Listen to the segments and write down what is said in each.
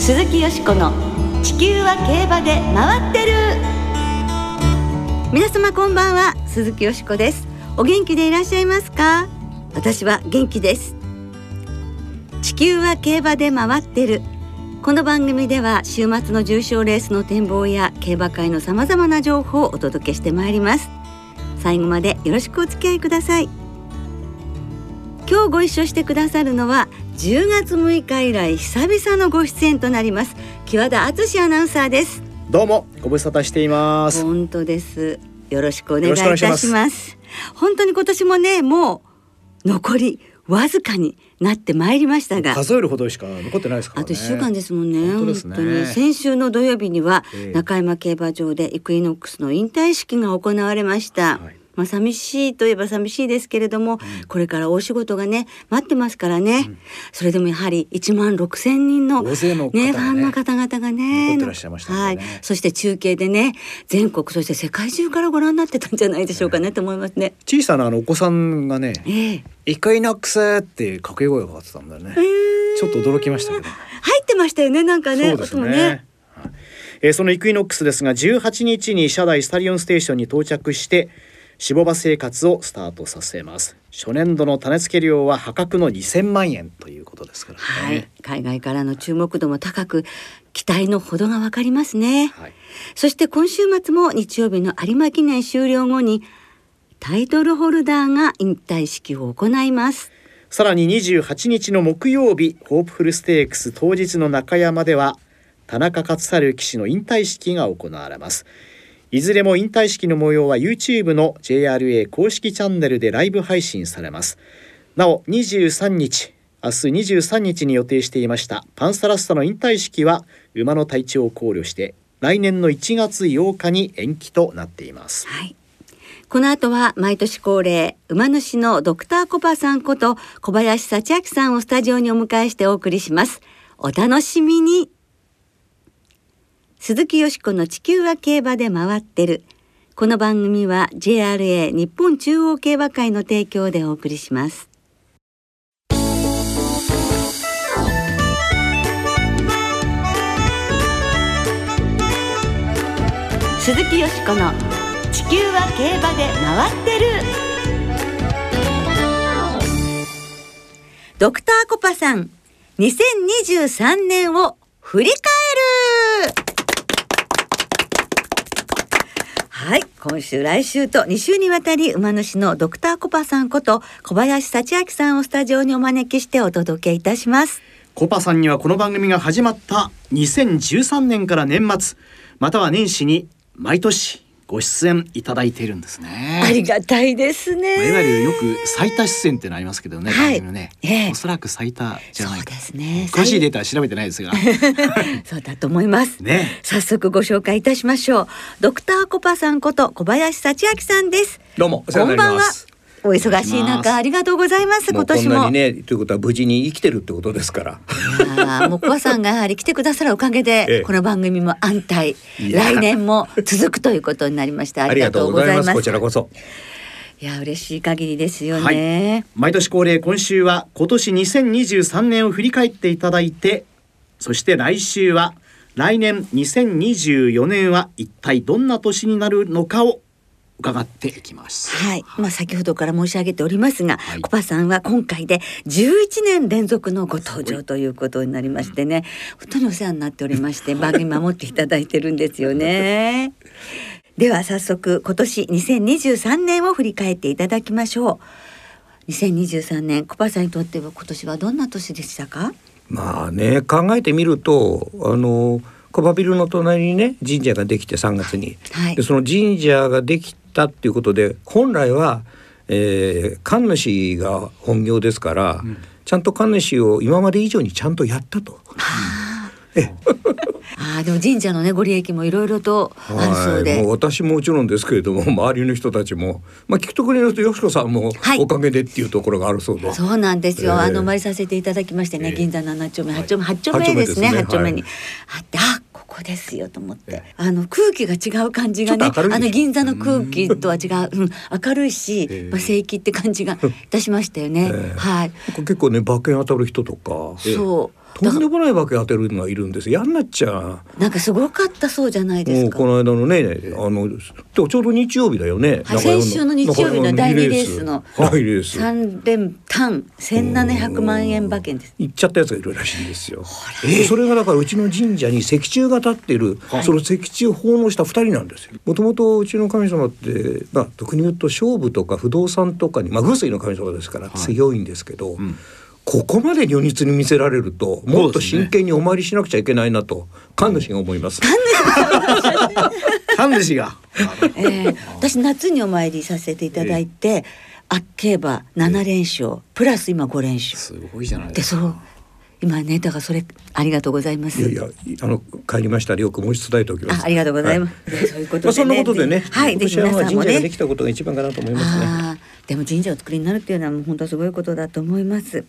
鈴木よしこの地球は競馬で回ってる。皆様こんばんは鈴木よしこです。お元気でいらっしゃいますか？私は元気です。地球は競馬で回ってる。この番組では週末の重賞レースの展望や競馬会のさまざまな情報をお届けしてまいります。最後までよろしくお付き合いください。今日ご一緒してくださるのは10月6日以来久々のご出演となります。木和田敦アナウンサーです。どうもご無沙汰しています。本当です。よろしくお願いいたします。本当に今年もねもう残りわずかになってまいりましたが。数えるほどしか残ってないですね、あと一週間ですもんね。本当ね。に先週の土曜日にはええ。中山競馬場でイクイノックスの引退式が行われました、はいまあ寂しいといえば寂しいですけれども、これから大仕事がね待ってますからね、それでもやはり1万6千人のねねファンの方々がね。残ってらっしゃいましたはい。そして中継でね全国そして世界中からご覧になってたんじゃないでしょうかね、と思いますね。小さなあのお子さんがねええイクイノックスって掛け声がかかってたんだよね、ちょっと驚きましたけど入ってましたよねなんかねそうですね。はい。えーそのイクイノックスですが18日に車内スタリオンステーションに到着して芝馬生活をスタートさせます。初年度の種付け料は破格の2000万円ということですからね。はい、海外からの注目度も高く期待のほどがわかりますね、はい。そして今週末も日曜日の有馬記念終了後にタイトルホルダーが引退式を行います。さらに28日の木曜日ホープフルステークス当日の中山では田中勝春騎手の引退式が行われますいずれも引退式の模様は YouTube の JRA 公式チャンネルでライブ配信されます。なお23日明日23日に予定していましたパンサラッサの引退式は馬の体調を考慮して来年の1月8日に延期となっています。はい。この後は毎年恒例馬主のドクターコパさんこと小林幸明さんをスタジオにお迎えしてお送りします。お楽しみに。鈴木よしこの地球は競馬で回ってる。この番組は JRA 日本中央競馬会の提供でお送りします。鈴木よしこの地球は競馬で回ってる。ドクターコパさん2023年を振り返るはい今週来週と2週にわたり馬主のドクターコパさんこと小林幸明さんをスタジオにお招きしてお届けいたします。コパさんにはこの番組が始まった2013年から年末または年始に毎年ご出演いただいているんですね。ありがたいですね、まあいわゆるよく最多出演ってのありますけどね、はいね、ええおそらく最多じゃないそうか。ですね詳しいデータは調べてないですが、そうだと思います。ね早速ご紹介いたしましょう。ドクターコパさんこと小林幸明さんです。どうもお世話になります。お忙しい中ありがとうございます。今もうこ年も。んなにねということは無事に生きてるってことですから。もうコパさんがやはり来てくださるおかげで、ええこの番組も安泰来年も続くということになりました。あありがととうございますこちらこそ。いや嬉しい限りですよはいね。毎年恒例今週は今年2023年を振り返っていただいて、そして来週は来年2024年は一体どんな年になるのかを伺っていきます。はい、まあ先ほどから申し上げておりますが、はいコパさんは今回で11年連続のご登場ということになりましてね、本当にお世話になっておりまして番組守っていただいてるんですよね。では早速今年2023年を振り返っていただきましょう。2023年コパさんにとっては今年はどんな年でしたか？まあね考えてみるとあのコバビルの隣にね神社ができて3月に、はいでその神社ができたっていうことで本来は、えー、神主が本業ですから、ちゃんと神主を今まで以上にちゃんとやったと。あ あでも神社のねご利益もいろいろとあるそうはい、でもう。私ももちろんですけれども 周りの人たちも、まあ、聞くところによるとよしこさんもはい。おかげでっていうところがあるそうで、そうなんですよ。ええ。あのお参りさせていただきましてね、ええ。銀座の七丁目、はい。八丁目、八丁目ですね、八丁目に。はあって、あ、ここですよと思って、えあの空気が違う感じがね、あの銀座の空気とは違う、うん、明るいし、ええ。まあ正規って感じがいたしましたよね。ええ。はい。結構ね馬券当たる人とか、そう。とんでもない化け当てるのがいるんです嫌になっちゃうなんかすごかったそうじゃないですか。もうこの間のねあのちょうど日曜日だよね、はい、先週の日曜日の第二レースの第二レース三連単千七百万円馬券です。行っちゃったやつがいるらしいんですよ。でそれがだからうちの神社に石柱が立っている、その石柱を奉納した二人なんですよ。もともとうちの神様ってまあ特に言うと勝負とか不動産とかにまあ風水の神様ですから強いんですけど。んここまで如実に見せられるともっと真剣にお参りしなくちゃいけないなと神主が思います。神主が。えー、私夏にお参りさせていただいて、あ競馬七連勝プラス今五連勝すごいじゃないでですか。そう今ねだからそれありがとうございます。いやいやあの帰りましたらよく申し伝えておきます。あありがとうございます。はでそういうことそんなことでね、はい、ぜひ今年はまあ皆さんもね神社ができ。たことが一番かなと思いますね。でも神社を作りになるっていうのはもう本当すごいことだと思います。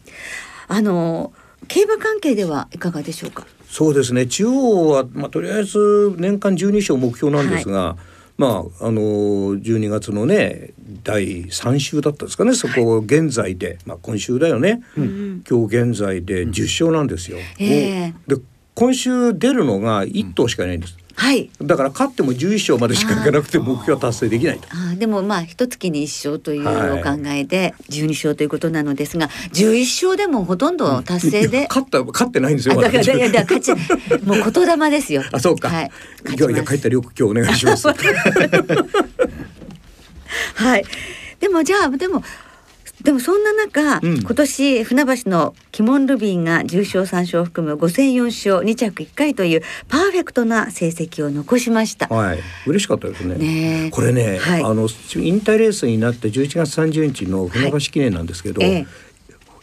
あの競馬関係ではいかがでしょうか？そうですね中央は、まあ、とりあえず年間12勝目標なんですが、まああの12月のね第3週だったんですかねそこ現在で、まあ、今週だよね、今日現在で10勝なんですよ。ええ。で今週出るのが1頭しかいないんです。はい。だから勝っても11勝までしかいかなくて目標は達成できないと。あーでもまあ一月に一勝というはいお考えで12勝ということなのですが11勝でもほとんど達成いやで、勝った勝ってないんですよ。あだからいやだ勝ち もう言霊ですよ。あそうか。はい。勝じゃあちますじゃあ帰ったらよく今日お願いします。はい。でもじゃあでもでもそんな中、うん今年船橋の鬼門ルビーが重賞3勝を含む5戦4勝2着1回というパーフェクトな成績を残しました。はい、嬉しかったですね。ねえこれね、はいあの引退レースになって11月30日の船橋記念なんですけど、はいえ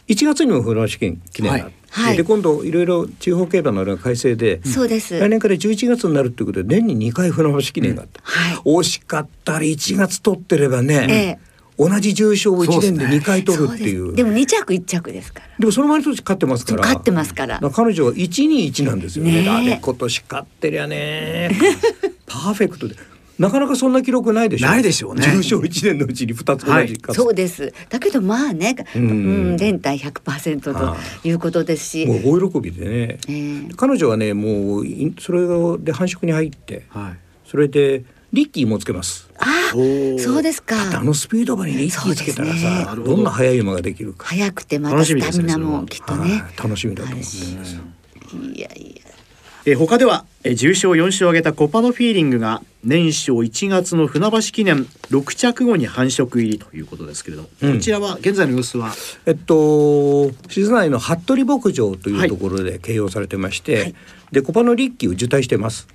1月にも船橋記念があって、はいで今度いろいろ地方競馬のあれが改正で、そうです。来年から11月になるということで年に2回船橋記念があった。はい。惜しかったら1月取ってればね、え同じ重賞を1年で2回取るっていう。ですでも2着1着ですから。でもその前の年勝ってますから。勝ってますからだ彼女は121なんですよね。ねえあれ今年勝ってりゃね。パーフェクトで。なかなかそんな記録ないでしょ。ないでしょうね重賞1年のうちに2つ同じ勝つ。そうです。だけどまあね、ううんん、連帯100%はということですし、もう大喜びでね。えー彼女はねもういそれで繁殖に入ってはい。それでリッキーもつけます。あそうですか。あのスピード馬にリッキーつけたらそうですねさ、どんな速い馬ができるか。早くてまた楽しスタミナもきっとね。はい楽しみだと思ってます。いやいや。えー他では、えー、重賞4勝を挙げたコパのフィーリングが年初1月の船橋記念6着後に繁殖入りということですけれども、うんこちらは現在の様子は？えっと静内の服部牧場というところで形容されてまして、はいでコパのリッキーを受胎してます。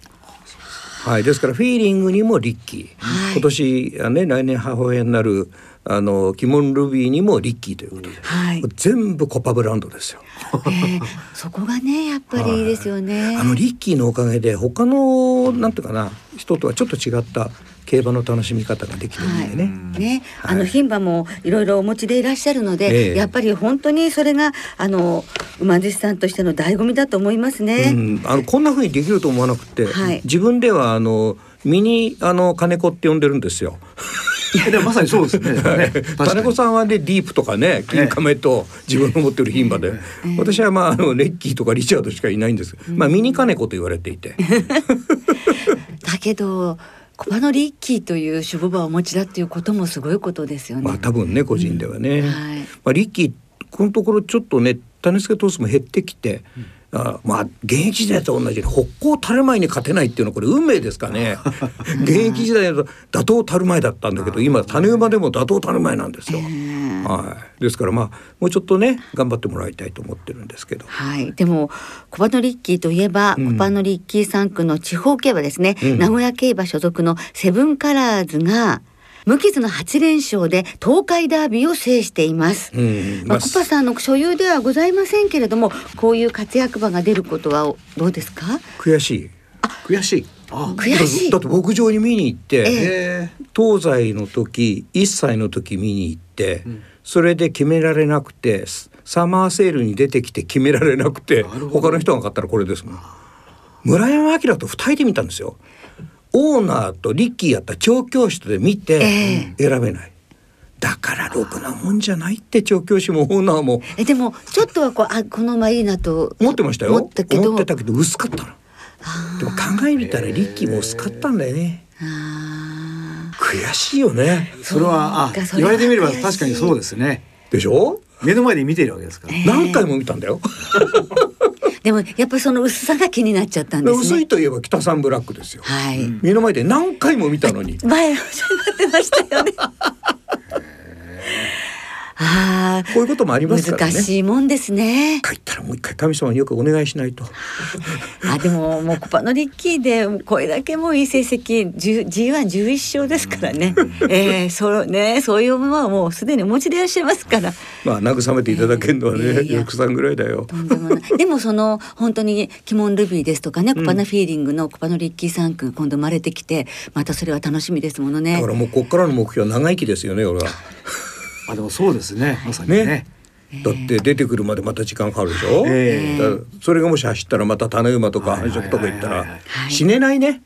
はい、ですからフィーリングにもリッキー、はい今年あね来年母親になるあのキモンルビーにもリッキーということで、はい。全部コパブランドですよ。えーそこがねやっぱりいいですよね。あのリッキーのおかげで他のなんていうかな人とはちょっと違った競馬の楽しみ方ができてるんでね。ね、はい。あの牝馬もいろいろお持ちでいらっしゃるので、ええ。やっぱり本当にそれがあの馬主さんとしての醍醐味だと思いますね。うん、あのこんな風にできると思わなくて、はい。自分ではあのミニあの金子って呼んでるんですよ。えでもまさにそうですね。金子にさんはねディープとかね金亀と自分の持ってる牝馬で、私はまああのレッキーとかリチャードしかいないんです。まあミニ金子と言われていて、だけどコパのリッキーという種馬をお持ちだっていうこともすごいことですよね。まあ多分ね個人ではね。はい。まあリッキーこのところちょっとね種付け頭数も減ってきて。あまあ現役時代と同じように北高たる前に勝てないっていうのはこれ運命ですかね。現役時代だと打倒たる前だったんだけど今種馬でも打倒たる前なんですよ、はい、ですからまあもうちょっとね頑張ってもらいたいと思ってるんですけど。はい、でもコパノリッキーといえば、うん。コパノリッキー3区の地方競馬ですね、うん。名古屋競馬所属のセブンカラーズが無傷の8連勝で東海ダービーを制しています。うんまあ、コパさんの所有ではございませんけれどもこういう活躍馬が出ることはどうですか？悔しい。悔しい。あ悔しい。だって牧場に見に行って、ええ。東西の時1歳の時見に行って、ん。それで決められなくてスサマーセールに出てきて決められなくて他の人が買ったらこれですもん。村山明と2人で見たんですよオーナーとリッキーやった調教室で見てえ選べない、だからろくなもんじゃないって調教師もオーナーも。えでもちょっとはこうあこの馬いいなと思ってましたよ。思ったけど。思ってたけど薄かったの。でも考えみたらリッキーも薄かったんだよね。あ悔しいよね。それはあ言われてみれば確かにそうですね。でしょ？目の前で見てるわけですから、え何回も見たんだよ、ーでもやっぱりその薄さが気になっちゃったんですね。薄いといえば北さんブラックですよ。はい、目の前で何回も見たのに。前おっしゃってましたよねあこういうこともありあますからね。難しいもんですね。帰ったらもう一回神様によくお願いしないと。あでももうコパのリッキーでこれだけもういい成績 G111 勝ですからね、えー、そうねそういう馬はもうすでにお持ちでいらっしゃいますから。まあ慰めていただけるのはね、いやいやヨクさんぐらいだよ。でもでもその本当にキモンルビーですとかねコパナフィーリングのコパのリッキーさんくん今度生まれてきてまたそれは楽しみですものね。だからもうこっからの目標は長生きですよね俺はあでもそうですね。まさにね。ね。だって出てくるまでまた時間かかるでしょ、ええ。だからそれがもし走ったらまた種馬とか繁殖とか行ったら死ねないね、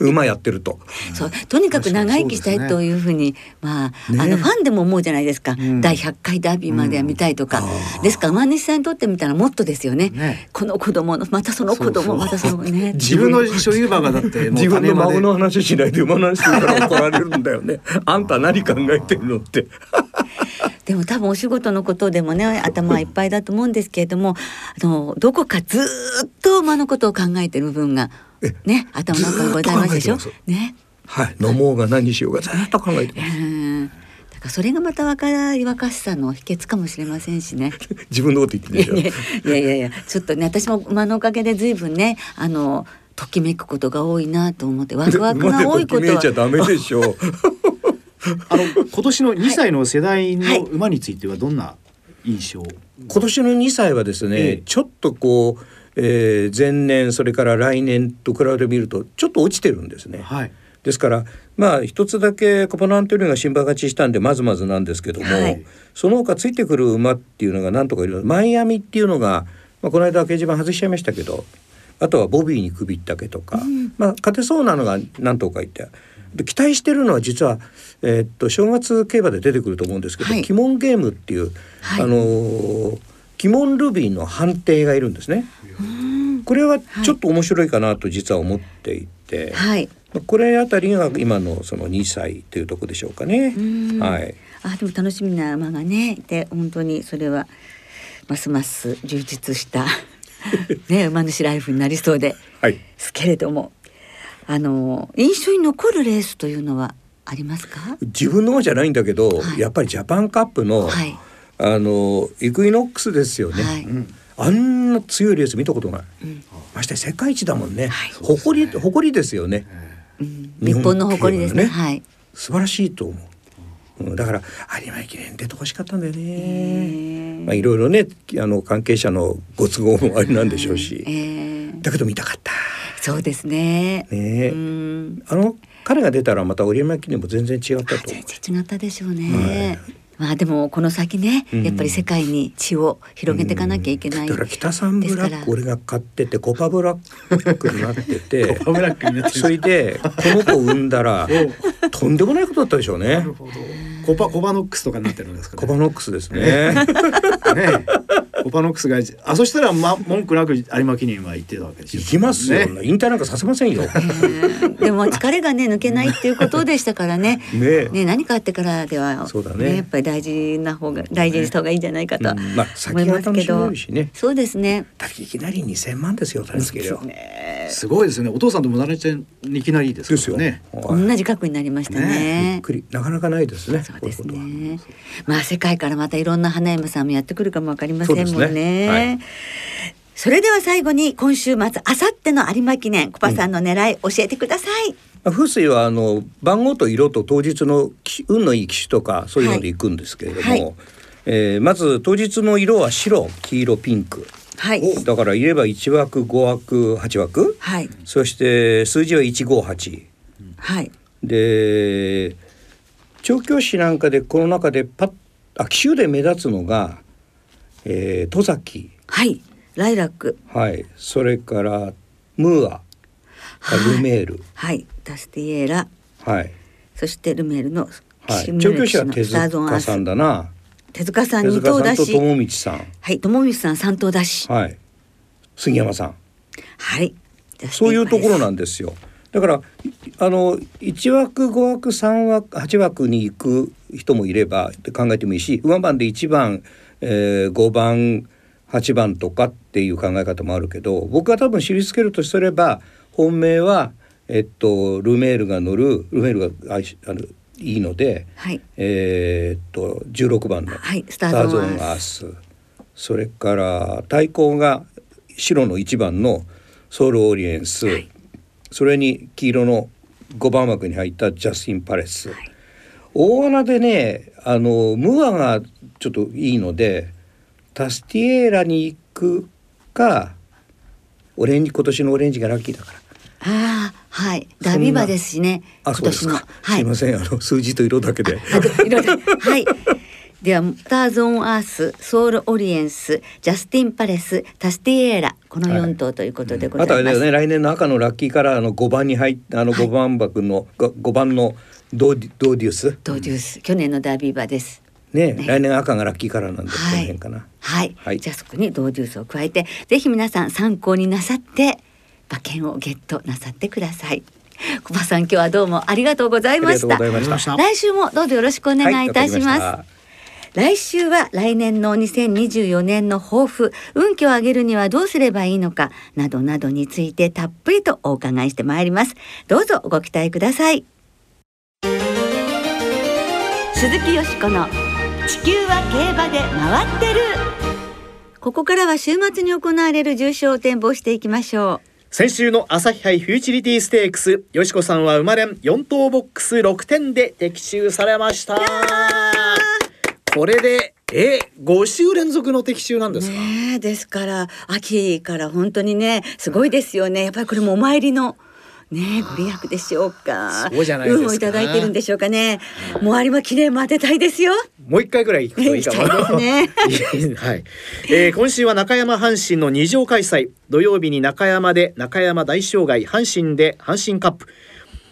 馬やってると。そうとにかく長生きしたいというふうにまあ、あのファンでも思うじゃないですか、ん。第100回ダービーまでは見たいとか、ですから馬主さんにとってみたらもっとですよね。ね。この子供のまたその子供またそのね。自分の所有馬がだって自分の孫の話しないで馬の話するから怒られるんだよね。あんた何考えてるのって。でも多分お仕事のことでもね頭はいっぱいだと思うんですけれどもあのどこかずーっと馬のことを考えてる部分がね頭の中にございますでしょ？ね。はい。飲もうが何しようがずっと考えてます。うんだからそれがまた若々しさの秘訣かもしれませんしね。自分のこと言ってるいでしょ？やいやいやいやちょっとね私も馬のおかげで随分ねあのときめくことが多いなと思って ワクワクが多いことは。ときめいちゃダメでしょ。あの今年の2歳の世代はい。の馬についてはどんな印象、今年の2歳はですね、ええ。ちょっとこう、えー前年それから来年と比べてみるとちょっと落ちてるんですね。はい。ですからまあ一つだけコパナントリオが新馬勝ちしたんでまずまずなんですけども、はい。その他ついてくる馬っていうのがなんとかいるマイアミっていうのが、まあ、この間掲示板外しちゃいましたけどあとはボビーに首ったけとか、まあ勝てそうなのが何とかいてで期待してるのは実は、えーっと正月競馬で出てくると思うんですけど、はい。キモンゲームっていう、はい。あのーキモンルビーの判定がいるんですね。これはちょっと面白いかなと実は思っていて、はい。まあこれあたりが今のその2歳というところでしょうかね。うんはい。あでも楽しみな馬がねで本当にそれはますます充実した ね馬主ライフになりそうではい。すけれどもあの印象に残るレースというのはありますか？自分の方じゃないんだけど、はいやっぱりジャパンカップの、はいあのイクイノックスですよね。はい、うん。あんな強いレース見たことない。うん。まして世界一だもんね。はい。誇り誇りですよね。うん。日本の誇りですね。日本はい。素晴らしいと思う。うん、だから有馬駅伝出てほしかったんだよね。え。まあいろいろねあの関係者のご都合もあれなんでしょうし、えーだけど見たかった。そうですね。ね。あの彼が出たらまた有馬記念も全然違ったと。思全う。然違ったでしょうね、まあでもこの先ね、うん。やっぱり世界に血を広げていかなきゃいけない、だから北サンブラック俺が買っててコパブラックになってて。コパブラックになってる それでこの子を産んだら とんでもないことだったでしょうね。なるほど。コパコパノックスとかになってるんですかね。コパノックスですね。ねコパノックスがあそしたら、ま、文句なく有馬記念は行ってたわけですよ。行きますよ、ね。引退なんかさせませんよ。うんでも疲れがね抜けないっていうことでしたからね。ね。ね何かあってからではそうだね。やっぱり大事な方が大事にした方がいいんじゃないかとはうん。まあ思いますけど、そうですね。だっていきなり2000万ですよ種付け料すごいですね。お父さんともなれちゃんいきなりですですよ。ねはい。同じ額になりましたね。びっくり。なかなかないですね。そうですね。まあ世界からまたいろんな花嫁さんもやってくるかもわかりませんですね。ね。はい。それでは最後に今週末あさっての有馬記念コパさんの狙い教えてください。まあ風水はあの番号と色と当日の機運のいい機種とかそういうので行くんですけれども、はい。はい。えーまず当日の色は白黄色ピンク。はい。だから言えば1枠5枠8枠。はい。そして数字は158はい。で調教師なんかでこの中でパッあ機種で目立つのが、えー、戸崎はいライラックはいそれからムーアはいルメールはいダスティエーラはいそしてルメールのはい、調教師は手塚さんだな。手塚さん二頭だし。友道さん。はい、友道さん三頭だし。はい。杉山さん。はい。そういうところなんですよ。だからあの1枠5枠3枠8枠に行く人もいればって考えてもいいし馬番で1番、えー、5番8番とかっていう考え方もあるけど僕は多分知りつけるとすれば本命は、えっと、ルメールが乗るルメールがあのいいので、はい、えー、っと16番の、はい、スターゾーンアース。それから対抗が白の1番のソウルオリエンス、はい。それに黄色の5番枠に入ったジャスティン・パレス、はい、大穴でねあのムアがちょっといいのでタスティエーラに行くかオレンジ今年のオレンジがラッキーだから。ああはい。ダビバですしね。今年の、はい、すいません。あの数字と色だけで。色ではい。ではスターズ・オン・アースソウル・オリエンスジャスティン・パレスタスティエーラ。この4頭ということでございます、はい。うん、あとはね。来年の赤のラッキーカラーの5番に入ったあの5番枠の、はい、5番のドードーデュース？ドーデュース。去年のダービー馬です。ね、ね、来年赤がラッキーカラーなんで、はい、かな、はい、はい、じゃあそこにドーデュースを加えてぜひ皆さん参考になさって馬券をゲットなさってください。小葉さん今日はどうもありがとうございました。来週もどうぞよろしくお願いいたします、はい。来週は来年の2024年の抱負運気を上げるにはどうすればいいのかなどなどについてたっぷりとお伺いしてまいります。どうぞご期待ください鈴木よしこの地球は競馬で回ってる。ここからは週末に行われる重賞を展望していきましょう。先週の朝日杯フューチリティステークスよしこさんは生まれん4等ボックス6点で的中されました。これでえ5週連続の的中なんですか？ねですから秋から本当にねすごいですよね。やっぱりこれもお参りのねご利益でしょうか。そうじゃない運をいただいてるんでしょうかね。もう有馬記念も当てたいですよ。もう一回ぐらい行くといいかも。ね。はい。えー、今週は中山阪神の二条開催。土曜日に中山で中山大障害、阪神で阪神カップ。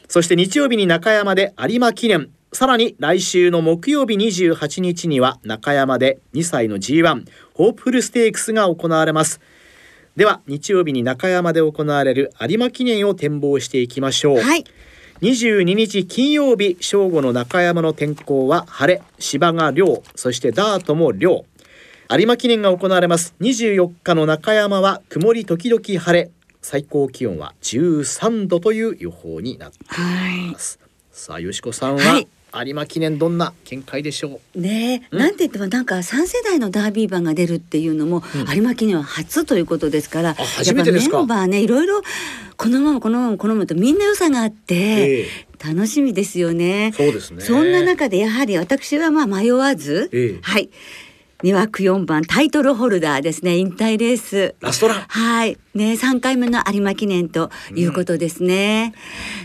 そして日曜日に中山で有馬記念。さらに来週の木曜日28日には中山で2歳の G1 ホープフルステークスが行われますでは日曜日に中山で行われる有馬記念を展望していきましょう、はい、22日金曜日正午の中山の天候は晴れ芝が涼そしてダートも涼。有馬記念が行われます。24日の中山は曇り時々晴れ最高気温は13度という予報になっています、はい、さあよしこさんは、はい有馬記念どんな見解でしょう。ね、うん、なんて言ってもなんか三世代のダービー馬が出るっていうのも、うん、有馬記念は初ということですから初めてですか？メンバーねいろいろこのままこのままこのままとみんな良さがあって、えー、楽しみですよね。そうですね。そんな中でやはり私はまあ迷わず、えー、はい2枠4番タイトルホルダーですね。引退レース。ラストラン。はい。ね3回目の有馬記念ということですね、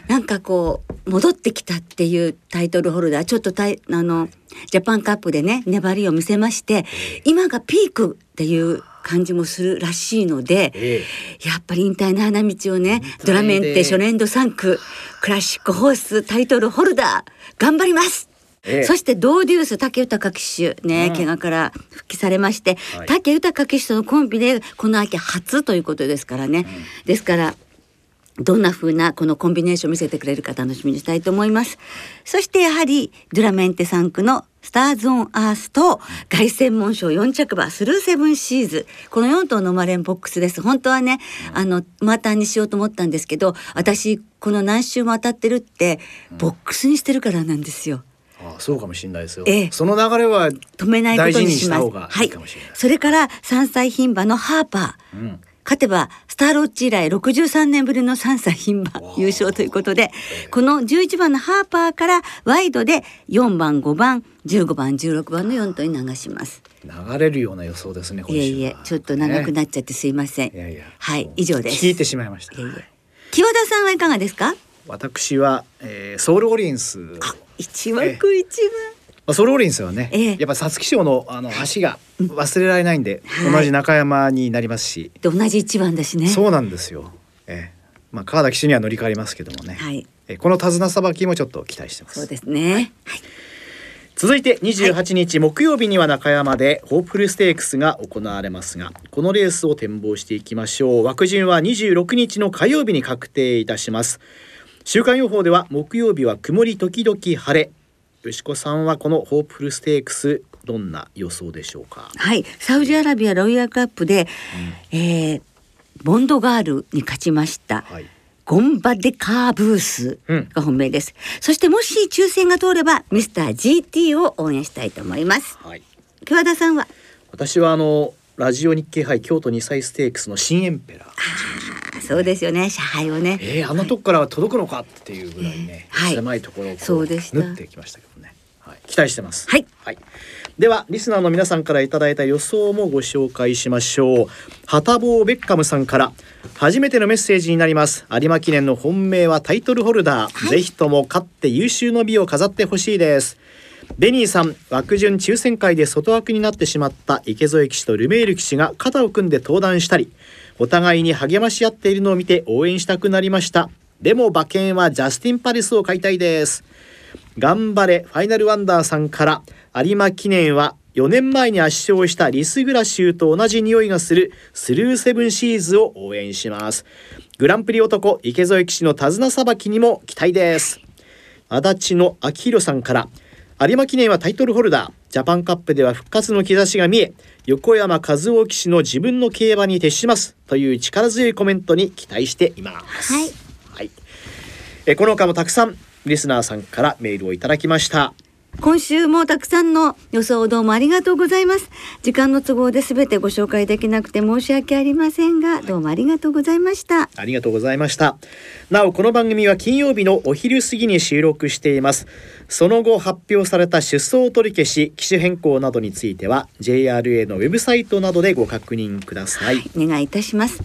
うん、なんかこう戻ってきたっていうタイトルホルダー。ちょっとたいあのジャパンカップでね粘りを見せまして今がピークっていう感じもするらしいので、ええ、やっぱり引退の花道をねドラメンテ初年度3区クラシックホースタイトルホルダー頑張りますええ、そしてドーデュース武豊騎手ね、うん、怪我から復帰されまして、はい、武豊騎手とのコンビでこの秋初ということですからね、うん、ですからどんな風なこのコンビネーションを見せてくれるか楽しみにしたいと思います。そしてやはりドゥラメンテ3区のスターズ・オン・アースと凱旋門賞4着馬スルーセブンシーズ。この4頭のマレンボックスです。本当はねあのマーターにしようと思ったんですけど私この何周も当たってるってボックスにしてるからなんですよ。あそうかもしれないですよ、ええ、その流れは止めないことにします。はい、それから3歳牝馬のハーパー、うん。勝てばスターロッチ以来63年ぶりの3歳牝馬優勝ということでこの11番のハーパーからワイドで4番5番15番16番の4頭に流します。流れるような予想ですねいえいえちょっと長くなっちゃってすいません、ね、いやいや。はい以上です。聞いてしまいました。いえいえ。木和田さんはいかがですか？私は、えー、ソウルオリエンス。一枠一番、まあ、ソウルオリエンスはね、えー、やっぱ皐月賞のあの足が忘れられないんで、うん、同じ中山になりますし、で同じ一番だしね。そうなんですよ、えーまあ、川田騎手には乗り換わりますけどもね、はい、えー、この手綱さばきもちょっと期待してます。そうですね、はい。続いて28日木曜日には中山でホープフルステークスが行われますがこのレースを展望していきましょう。枠順は26日の火曜日に確定いたします週間予報では木曜日は曇り時々晴れ。吉子さんはこのホープフルステークスどんな予想でしょうか？はい。サウジアラビアロイヤルカップで、うん、えー、ボンドガールに勝ちました、はい。ゴンバデカーブースが本命です、うん、そしてもし抽選が通ればミスター GT を応援したいと思います、はい、桑田さんは？私はあのラジオ日経杯京都2歳ステークスの新エンペラー。そうですよね。車杯をね。えー、あのとこからは届くのかっていうぐらいね、はい、狭いところをそうでした。縫ってきましたけどね、はい、期待してます。はい、はい。ではリスナーの皆さんからいただいた予想もご紹介しましょう。ハタボーベッカムさんから初めてのメッセージになります。有馬記念の本命はタイトルホルダー、はい、ぜひとも勝って優秀の美を飾ってほしいですベニーさん枠順抽選会で外枠になってしまった池添騎士とルメール騎士が肩を組んで登壇したりお互いに励まし合っているのを見て応援したくなりました。でも馬券はジャスティンパレスを買いたいです。頑張れファイナルワンダーさんから有馬記念は4年前に圧勝したリスグラシューと同じ匂いがするスルーセブンシーズを応援します。グランプリ男池添騎士の手綱さばきにも期待です。足立の明宏さんから有馬記念はタイトルホルダー。ジャパンカップでは復活の兆しが見え横山和夫騎士の自分の競馬に徹します。という力強いコメントに期待しています。はい、はい、えこの他もたくさんリスナーさんからメールをいただきました今週もたくさんの予想をどうもありがとうございます。時間の都合で全てご紹介できなくて申し訳ありませんがどうもありがとうございました。ありがとうございました。なおこの番組は金曜日のお昼過ぎに収録しています。その後発表された出走取り消し機種変更などについては JRA のウェブサイトなどでご確認ください、はい、お願いいたします。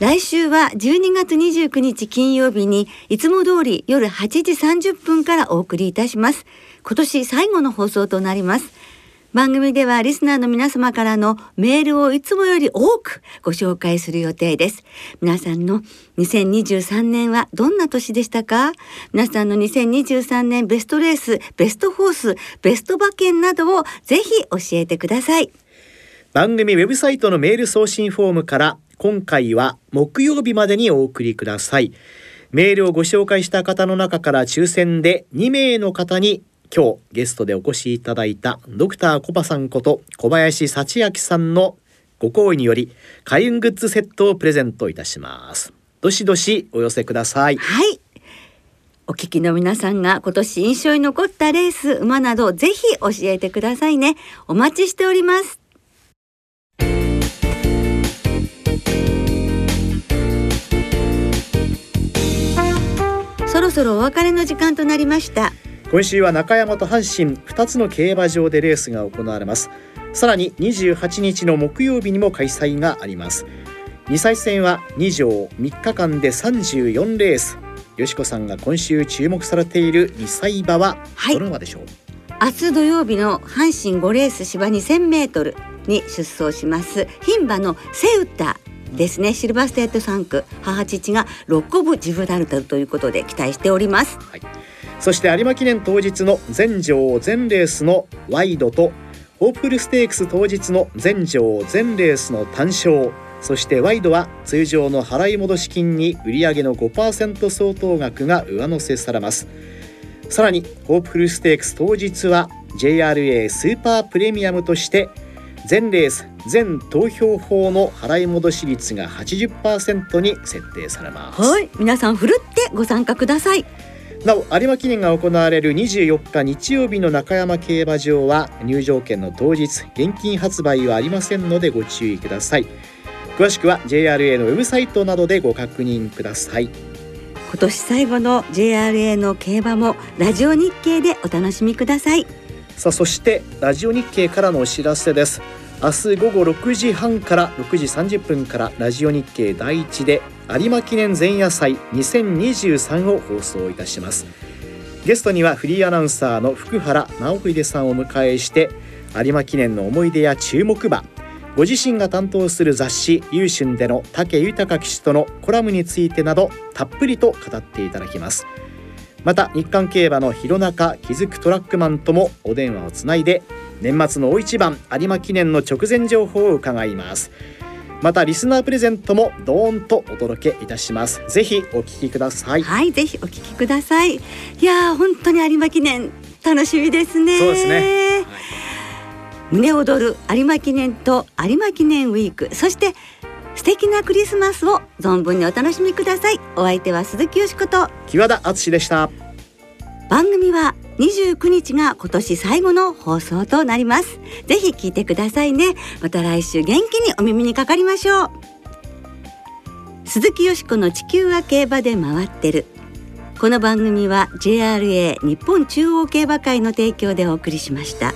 来週は12月29日金曜日にいつも通り夜8時30分からお送りいたします今年最後の放送となります。番組ではリスナーの皆様からのメールをいつもより多くご紹介する予定です。皆さんの2023年はどんな年でしたか？皆さんの2023年ベストレース、ベストホース、ベスト馬券などをぜひ教えてください。番組ウェブサイトのメール送信フォームから今回は木曜日までにお送りください。メールをご紹介した方の中から抽選で2名の方に今日ゲストでお越しいただいたドクターコパさんこと小林幸明さんのご好意により開運グッズセットをプレゼントいたします。どしどしお寄せください。はい。お聞きの皆さんが今年印象に残ったレース馬などぜひ教えてくださいね。お待ちしております。そろそろお別れの時間となりました。今週は中山と阪神2つの競馬場でレースが行われます。さらに28日の木曜日にも開催があります。2歳戦は2条3日間で34レース。よしこさんが今週注目されている2歳馬はどの馬でしょう、はい、明日土曜日の阪神5レース芝2000メートルに出走します。牝馬のセウタですね。シルバーステート産駒母父がロックオブジブラルタルということで期待しております、はいそして有馬記念当日の全場全レースのワイドとホープフルステークス当日の全場全レースの単勝。そしてワイドは通常の払い戻し金に売上の5%相当額が上乗せされます。さらにホープフルステークス当日は JRA スーパープレミアムとして全レース全投票法の払い戻し率が80%に設定されます。はい。皆さんふるってご参加ください。なお有馬記念が行われる24日日曜日の中山競馬場は入場券の当日現金発売はありませんのでご注意ください。詳しくは JRA のウェブサイトなどでご確認ください。今年最後の JRA の競馬もラジオ日経でお楽しみください。さあそしてラジオ日経からのお知らせです明日午後6時半から6時30分からラジオ日経第一で有馬記念前夜祭2023を放送いたします。ゲストにはフリーアナウンサーの福原直秀さんを迎えして有馬記念の思い出や注目馬ご自身が担当する雑誌「優春」での武豊騎手とのコラムについてなどたっぷりと語っていただきます。また日韓競馬の弘中気づくトラックマンともお電話をつないで年末の大一番有馬記念の直前情報を伺います。またリスナープレゼントもドーンとお届けいたします。ぜひお聞きください。はいぜひお聞きください。いやー本当に有馬記念楽しみですね。そうですね、胸躍る有馬記念と有馬記念ウィーク。そして素敵なクリスマスを存分にお楽しみください。お相手は鈴木よしこと。木和田敦でした。番組は29日が今年最後の放送となります。ぜひ聞いてくださいね。また来週元気にお耳にかかりましょう。鈴木よしこの地球は競馬で回ってる。この番組は JRA 日本中央競馬会の提供でお送りしました。